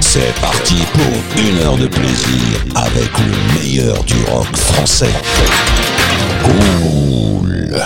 C'est parti pour une heure de plaisir avec le meilleur du rock français. Cool.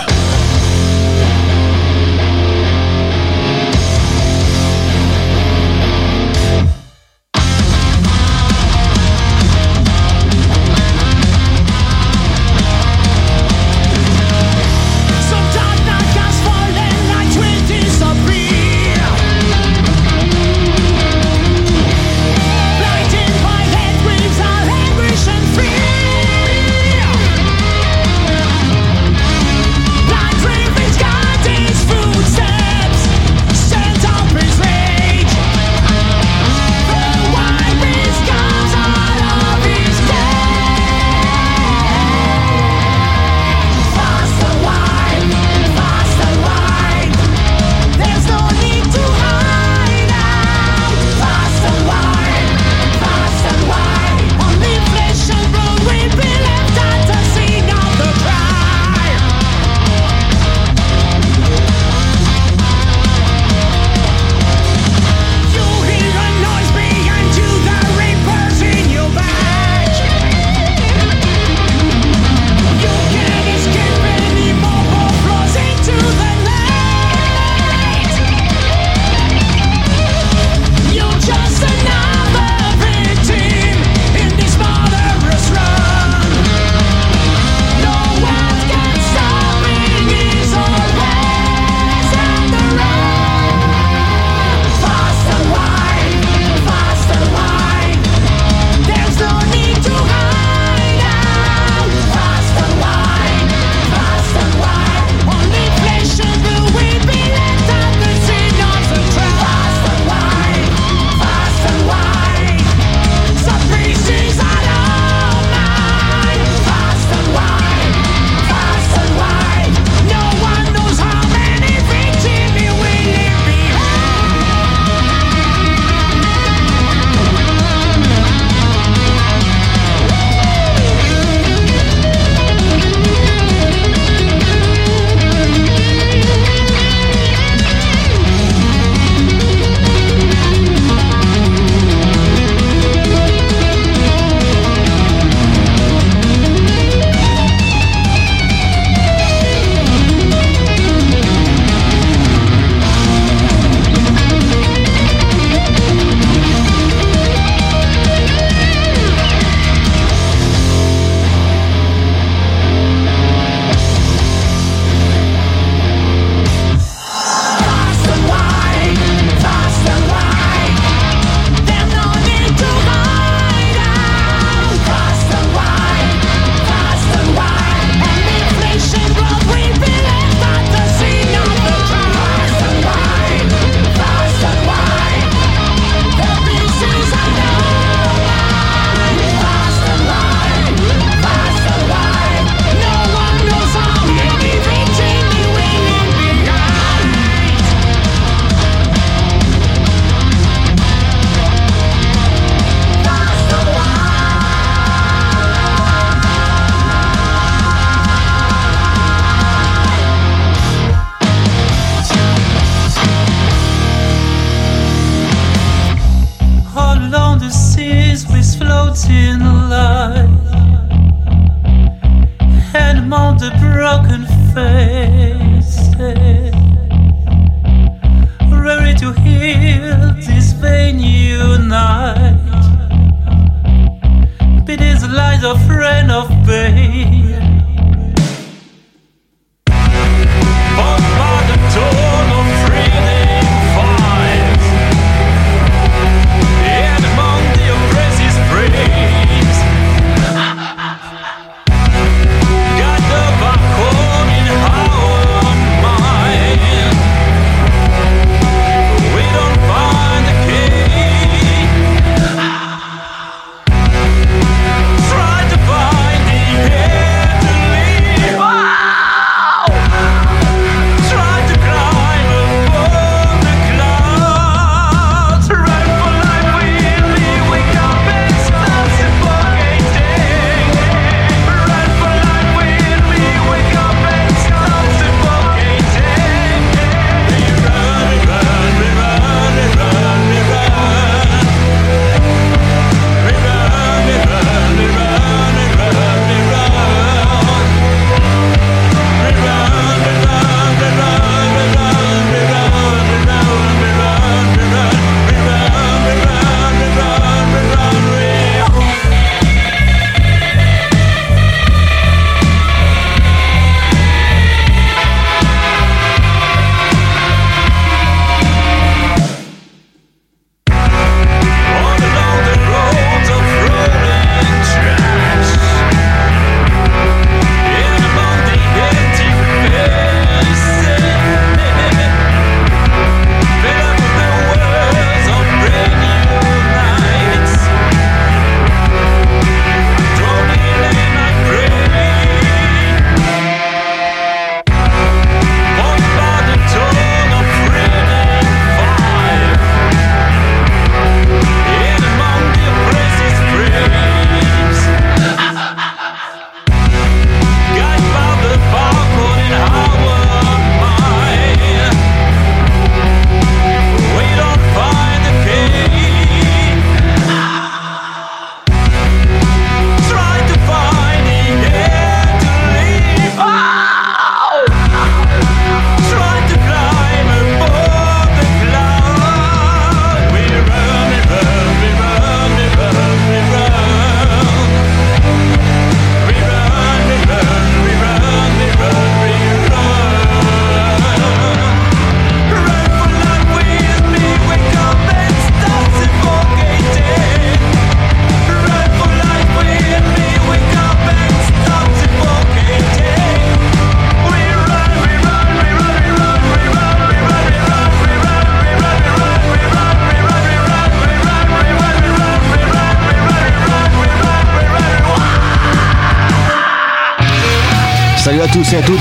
Salut à tous et à toutes,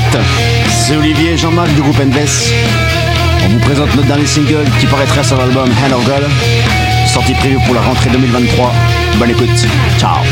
c'est Olivier et Jean-Marc du groupe Endless. On vous présente notre dernier single qui paraîtra sur l'album Hand God, sorti prévu pour la rentrée 2023. Bonne écoute, ciao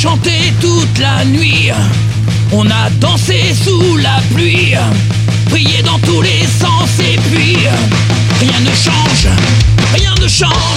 chanté toute la nuit, on a dansé sous la pluie, prié dans tous les sens et puis rien ne change, rien ne change.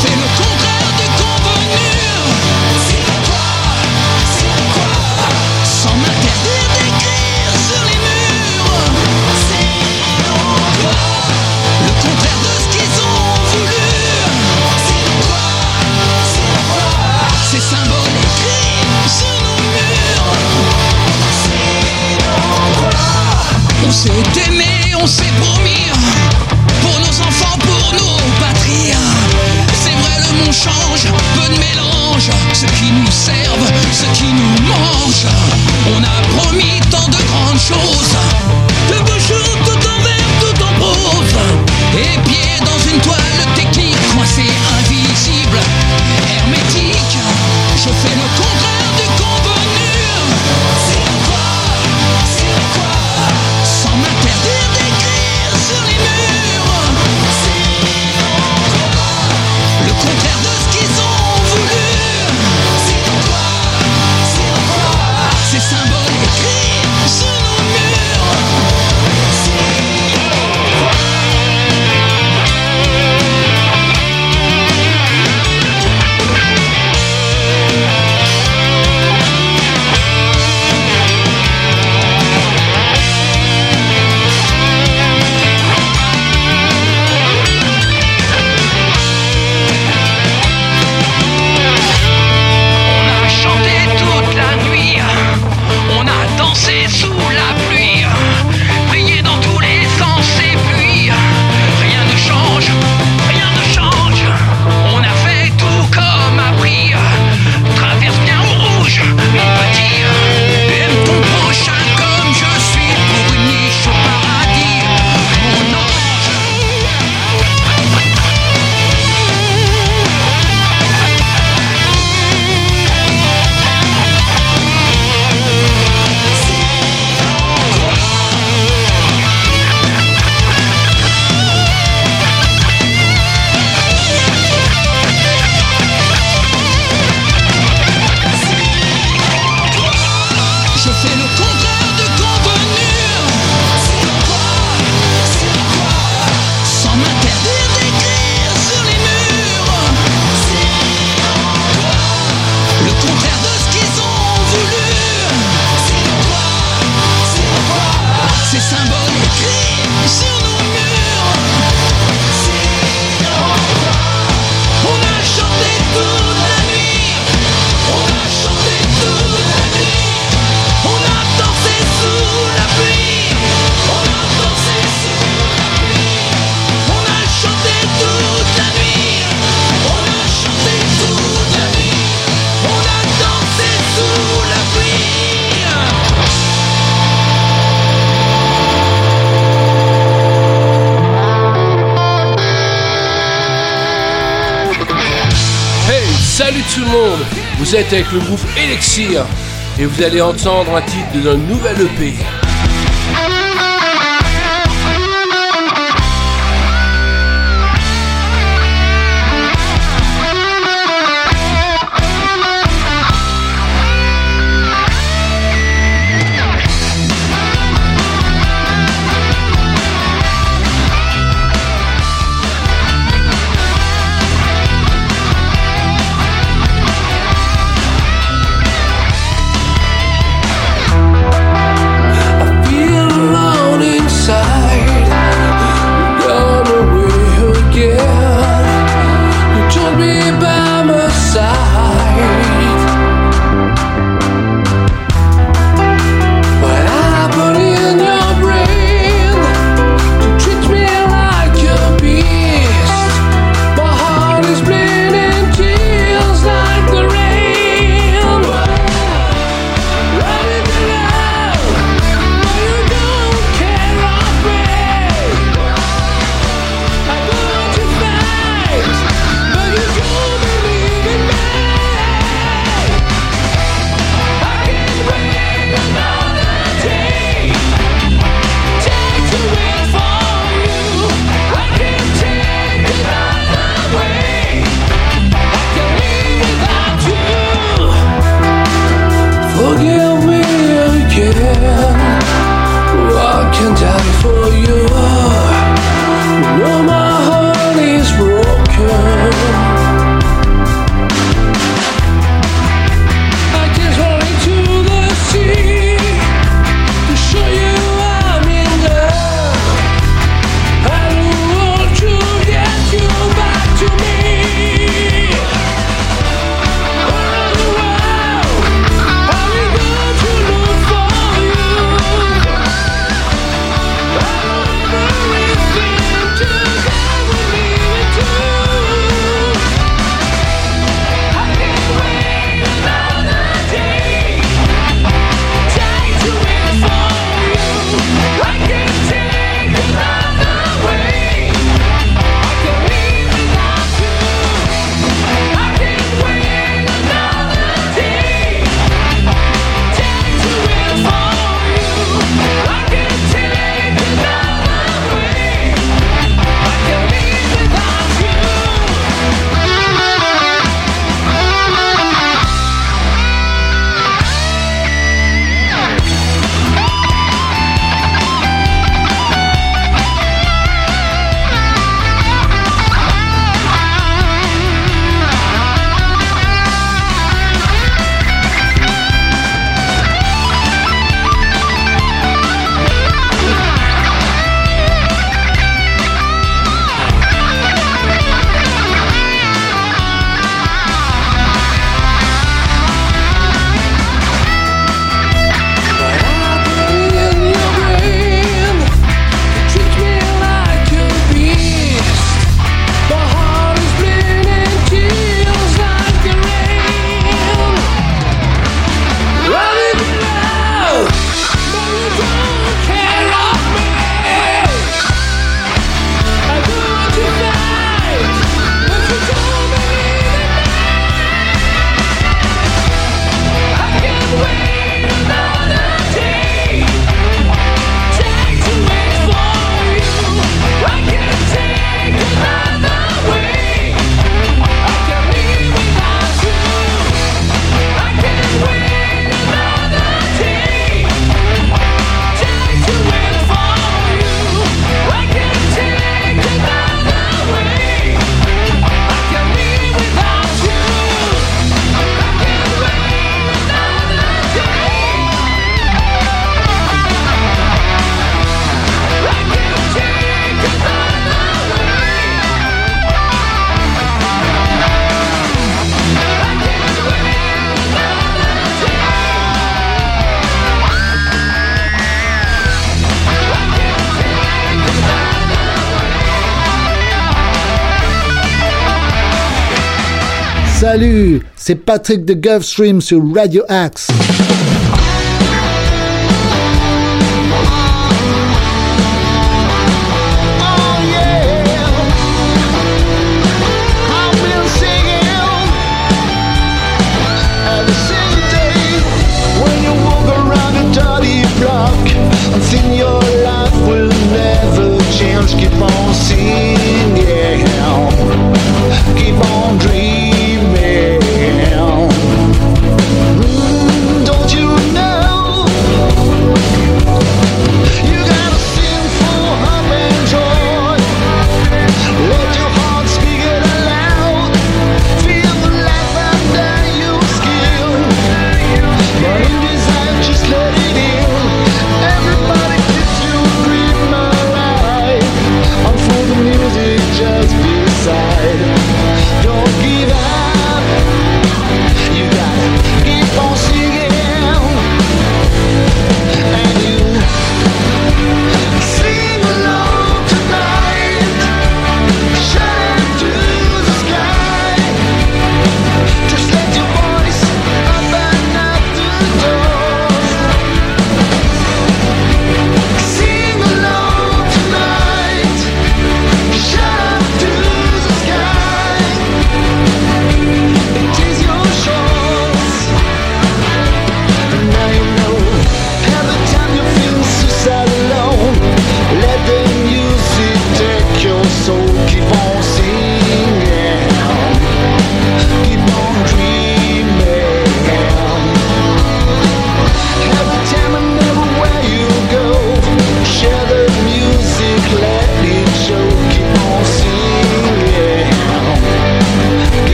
C'est le contraire de convenu. C'est quoi, c'est quoi? Sans m'interdire d'écrire sur les murs. C'est quoi? Le contraire de ce qu'ils ont voulu. C'est quoi, c'est quoi? Ces symboles écrit sur nos murs. C'est quoi? On s'est aimé, on s'est promis. change, ceux qui nous servent, ceux qui nous mangent. On a promis tant de grandes choses. De beaux jours tout en vert, tout en prose. Et pieds dans une toile. avec le groupe Elixir. Et vous allez entendre un titre de notre nouvelle EP c'est Patrick de Gulfstream sur Radio Axe.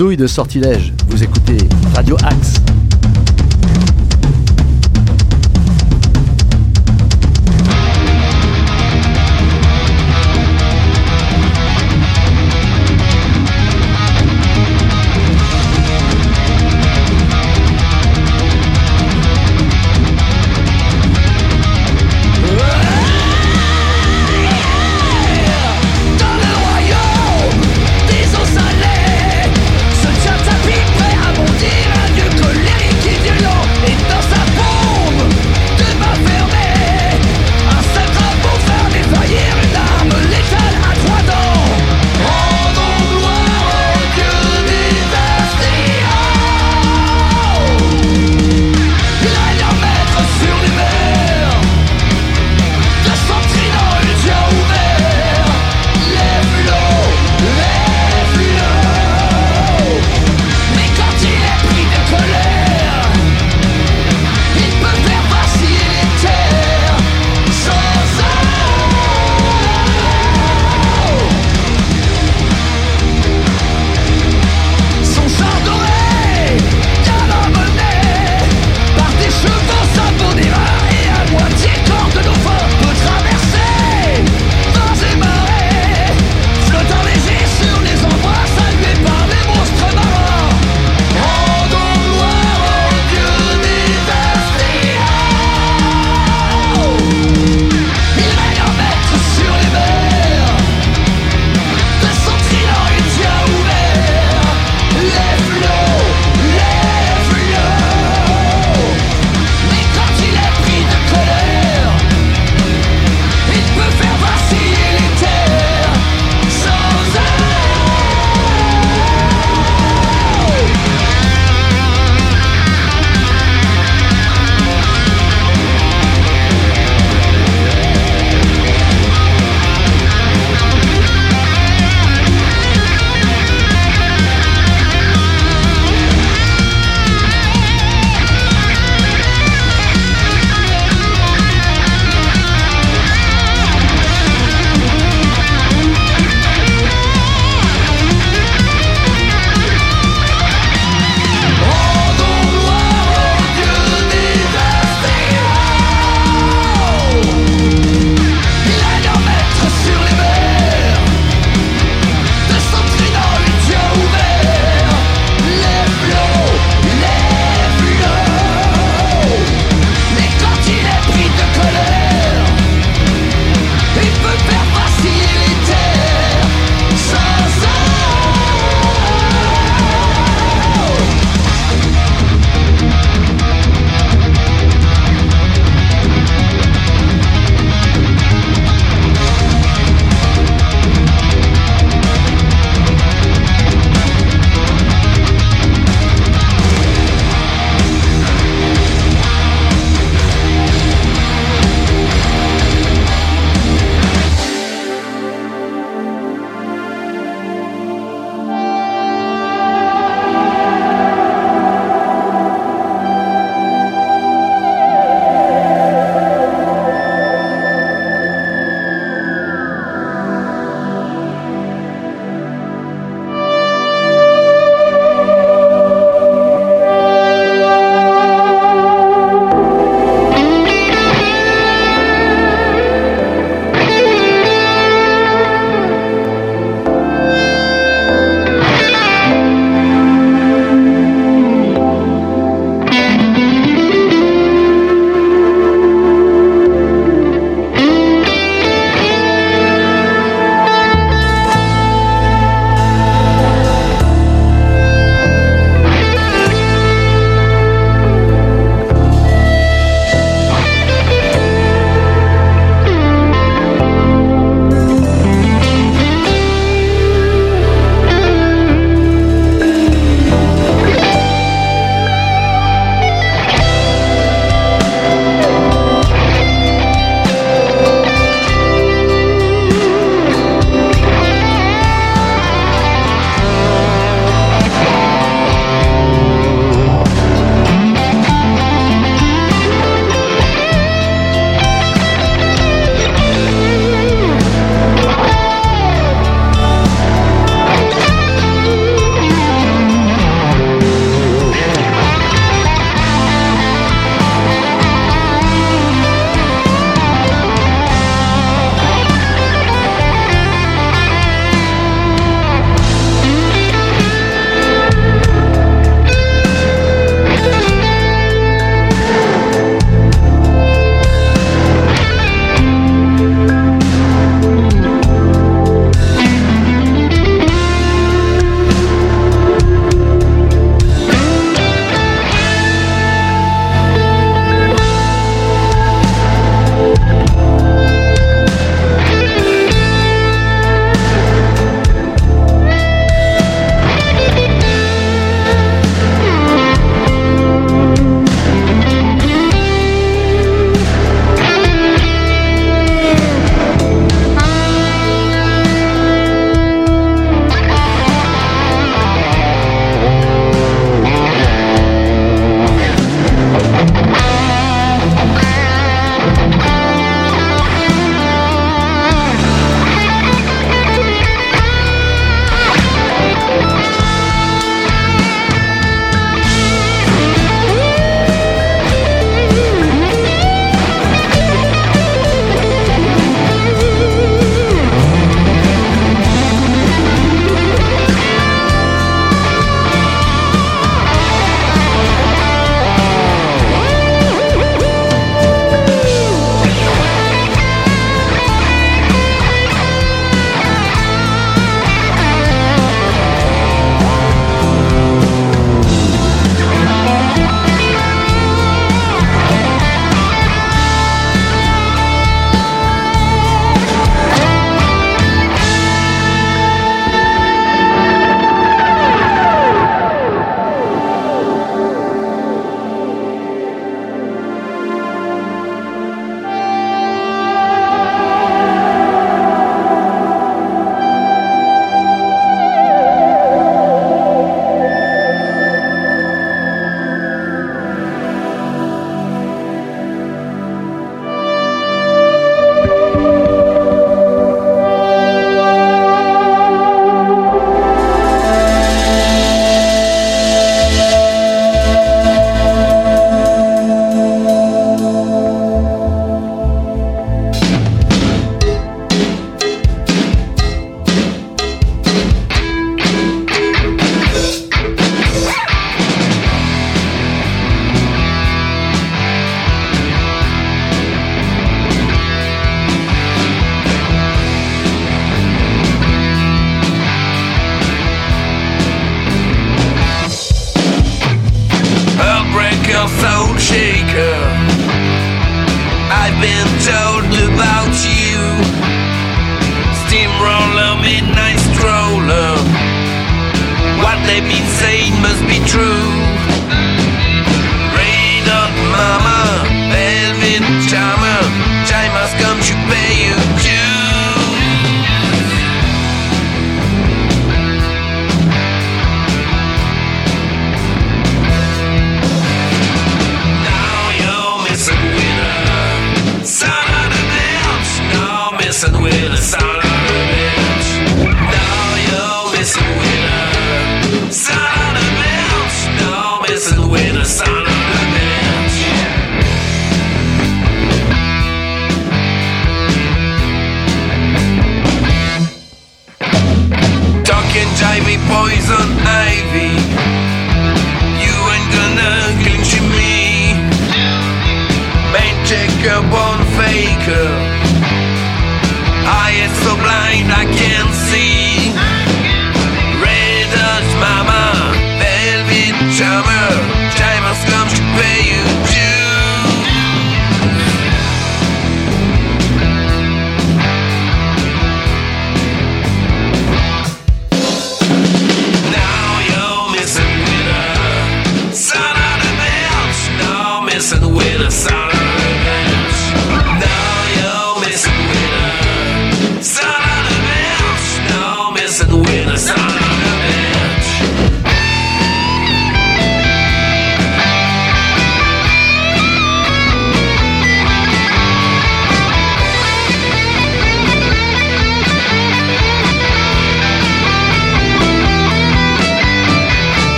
Zoé de Sortilège. Vous écoutez Radio Axe.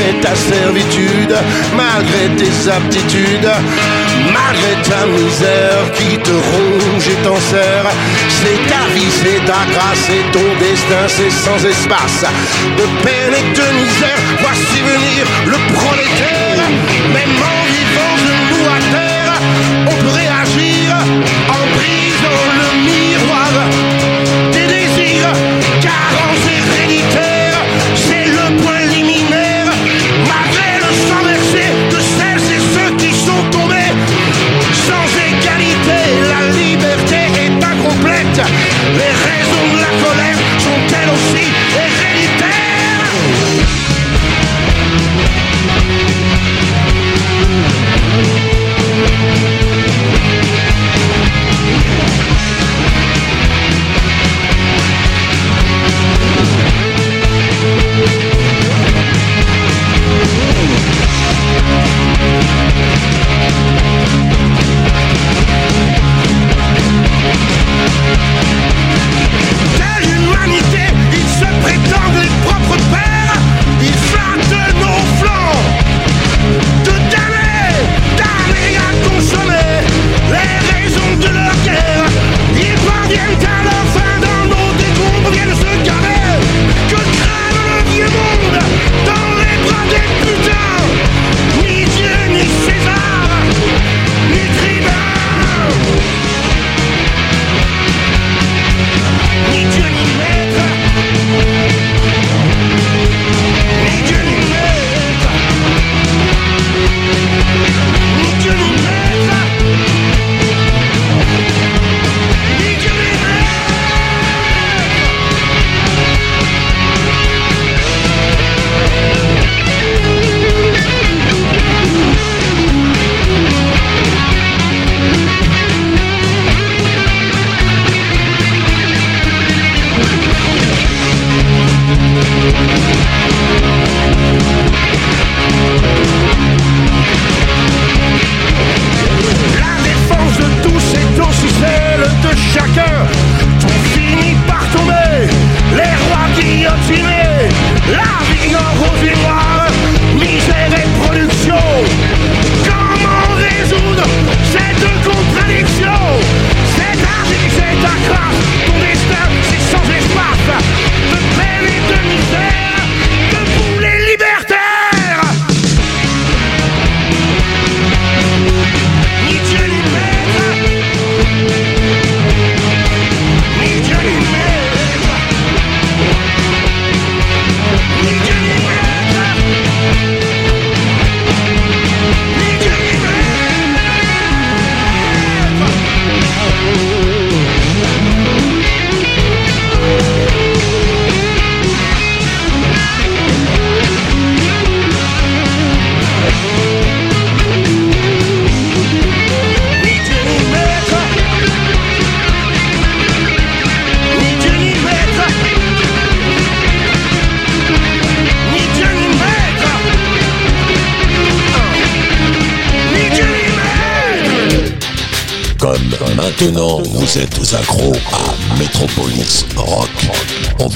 malgré ta servitude, malgré tes aptitudes, malgré ta misère qui te ronge et t'en serre. C'est ta vie, c'est ta grâce, c'est ton destin, c'est sans espace de peine et de misère. Voici venir le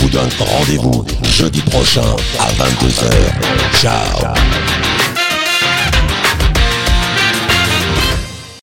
vous donne rendez-vous jeudi prochain à 22h. Ciao